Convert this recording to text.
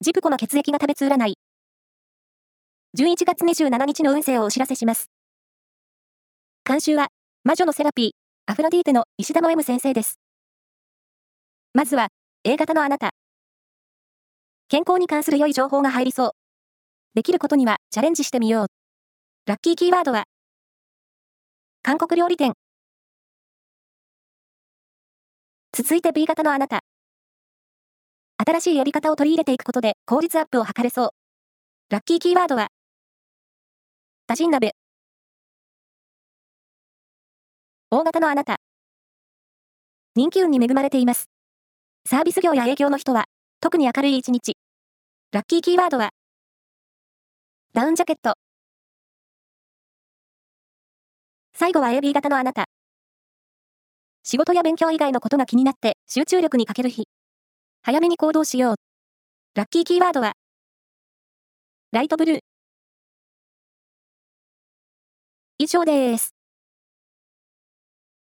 ジプコの血液が食べつ占い。11月27日の運勢をお知らせします。監修は、魔女のセラピー、アフロディーテの石田の M 先生です。まずは、A 型のあなた。健康に関する良い情報が入りそう。できることにはチャレンジしてみよう。ラッキーキーワードは、韓国料理店。続いて B 型のあなた。新しいやり方を取り入れていくことで効率アップを図れそう。ラッキーキーワードは、多人鍋。大型のあなた。人気運に恵まれています。サービス業や営業の人は、特に明るい一日。ラッキーキーワードは、ダウンジャケット。最後は AB 型のあなた。仕事や勉強以外のことが気になって集中力に欠ける日。早めに行動しよう。ラッキーキーワードは、ライトブルー。以上です。